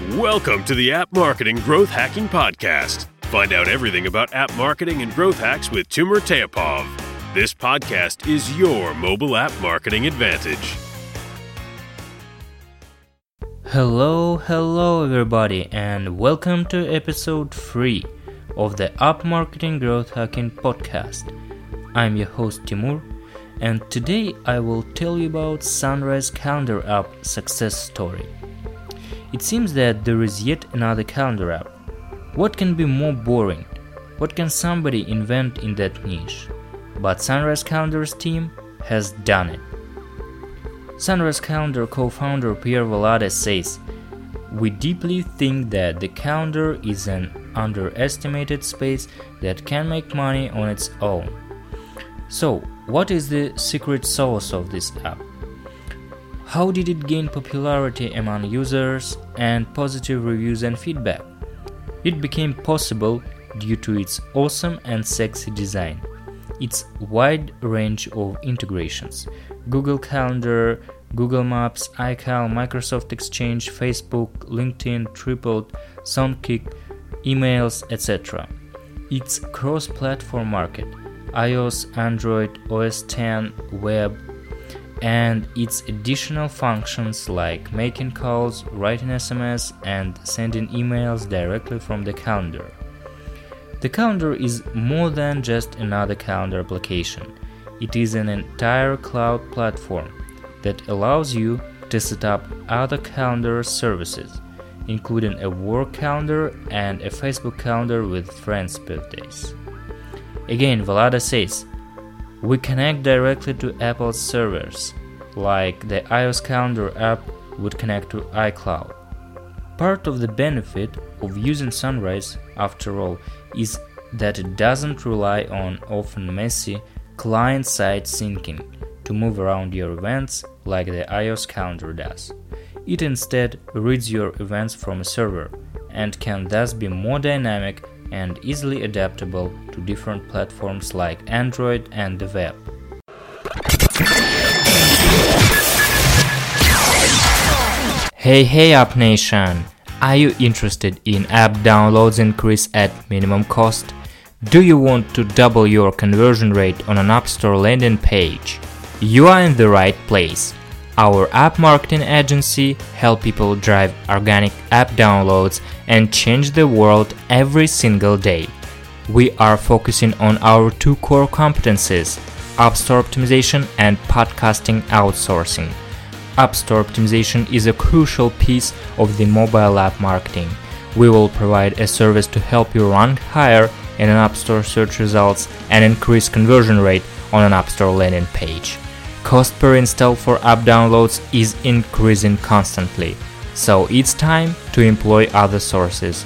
Welcome to the App Marketing Growth Hacking Podcast. Find out everything about app marketing and growth hacks with Timur Teapov. This podcast is your mobile app marketing advantage. Hello, hello everybody, and welcome to episode 3 of the App Marketing Growth Hacking Podcast. I'm your host Timur, and today I will tell you about Sunrise Calendar app success story. It seems that there is yet another calendar app. What can be more boring? What can somebody invent in that niche? But Sunrise Calendar's team has done it. Sunrise Calendar co founder Pierre Valade says, We deeply think that the calendar is an underestimated space that can make money on its own. So, what is the secret sauce of this app? How did it gain popularity among users and positive reviews and feedback? It became possible due to its awesome and sexy design, its wide range of integrations Google Calendar, Google Maps, iCal, Microsoft Exchange, Facebook, LinkedIn, TripIt, Songkick, emails, etc. Its cross platform market iOS, Android, OS X, web, and its additional functions like making calls, writing SMS, and sending emails directly from the calendar. The calendar is more than just another calendar application. It is an entire cloud platform that allows you to set up other calendar services, including a work calendar and a Facebook calendar with friends' birthdays. Again, Valade says we connect directly to Apple's servers, like the iOS Calendar app would connect to iCloud. Part of the benefit of using Sunrise, after all, is that it doesn't rely on often messy client side syncing to move around your events like the iOS calendar does. It instead reads your events from a server and can thus be more dynamic and easily adaptable to different platforms like Android and the web. Hey hey App Nation! Are you interested in app downloads increase at minimum cost? Do you want to double your conversion rate on an App Store landing page? You are in the right place. Our app marketing agency help people drive organic app downloads and change the world every single day. We are focusing on our two core competencies, App Store optimization and podcasting outsourcing. App Store optimization is a crucial piece of the mobile app marketing. We will provide a service to help you rank higher in an App Store search results and increase conversion rate on an App Store landing page cost per install for app downloads is increasing constantly, so it's time to employ other sources.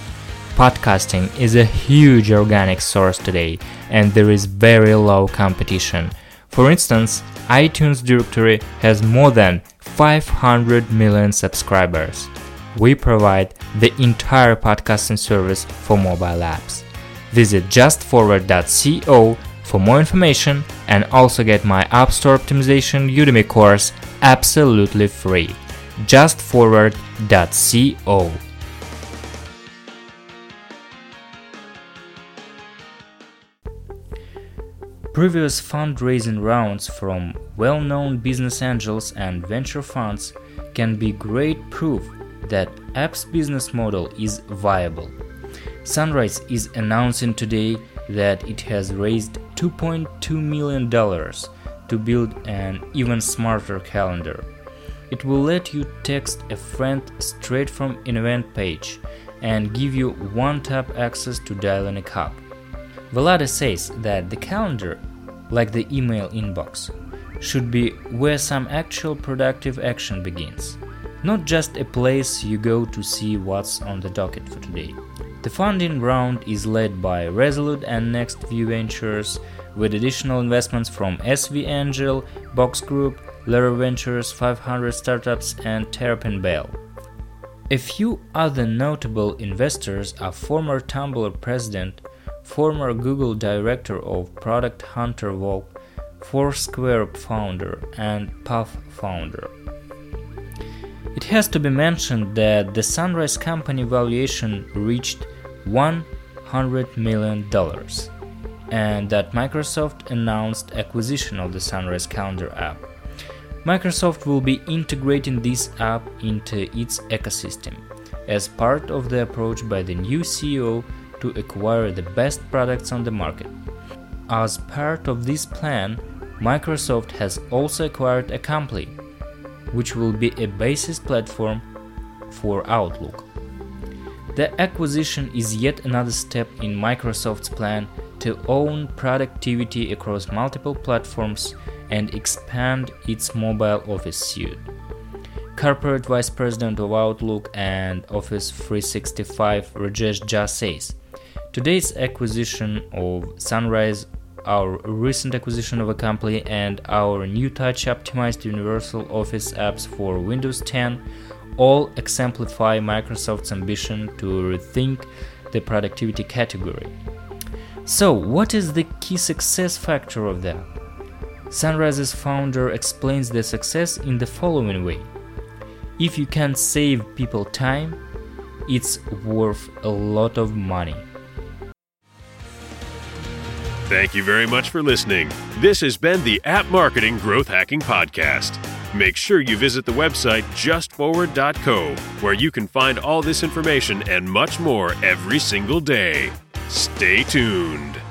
Podcasting is a huge organic source today, and there is very low competition. For instance, iTunes directory has more than 500 million subscribers. We provide the entire podcasting service for mobile apps. Visit justforward.co for more information and also get my App Store Optimization Udemy course absolutely free. Just Justforward.co Previous fundraising rounds from well known business angels and venture funds can be great proof that app's business model is viable. Sunrise is announcing today that it has raised $2.2 million to build an even smarter calendar. It will let you text a friend straight from an event page and give you one tap access to dial in a cup. Valade says that the calendar, like the email inbox, should be where some actual productive action begins, not just a place you go to see what's on the docket for today. The funding round is led by Resolute and NextView Ventures, with additional investments from SV Angel, Box Group, Lerer Ventures, 500 Startups, and Terrapin Bell. A few other notable investors are former Tumblr president, former Google director of product Hunter Walk, Foursquare founder, and Path founder. It has to be mentioned that the Sunrise company valuation reached $100 million and that Microsoft announced acquisition of the Sunrise Calendar app. Microsoft will be integrating this app into its ecosystem as part of the approach by the new CEO to acquire the best products on the market. As part of this plan, Microsoft has also acquired Acompli, which will be a basis platform for Outlook. The acquisition is yet another step in Microsoft's plan to own productivity across multiple platforms and expand its mobile office suite. Corporate Vice President of Outlook and Office 365 Rajesh Jha says, Today's acquisition of Sunrise, our recent acquisition of Acompli, and our new touch optimized Universal Office apps for Windows 10 all exemplify Microsoft's ambition to rethink the productivity category. So, what is the key success factor of that? Sunrise's founder explains the success in the following way If you can save people time, it's worth a lot of money. Thank you very much for listening. This has been the App Marketing Growth Hacking Podcast. Make sure you visit the website justforward.co, where you can find all this information and much more every single day. Stay tuned.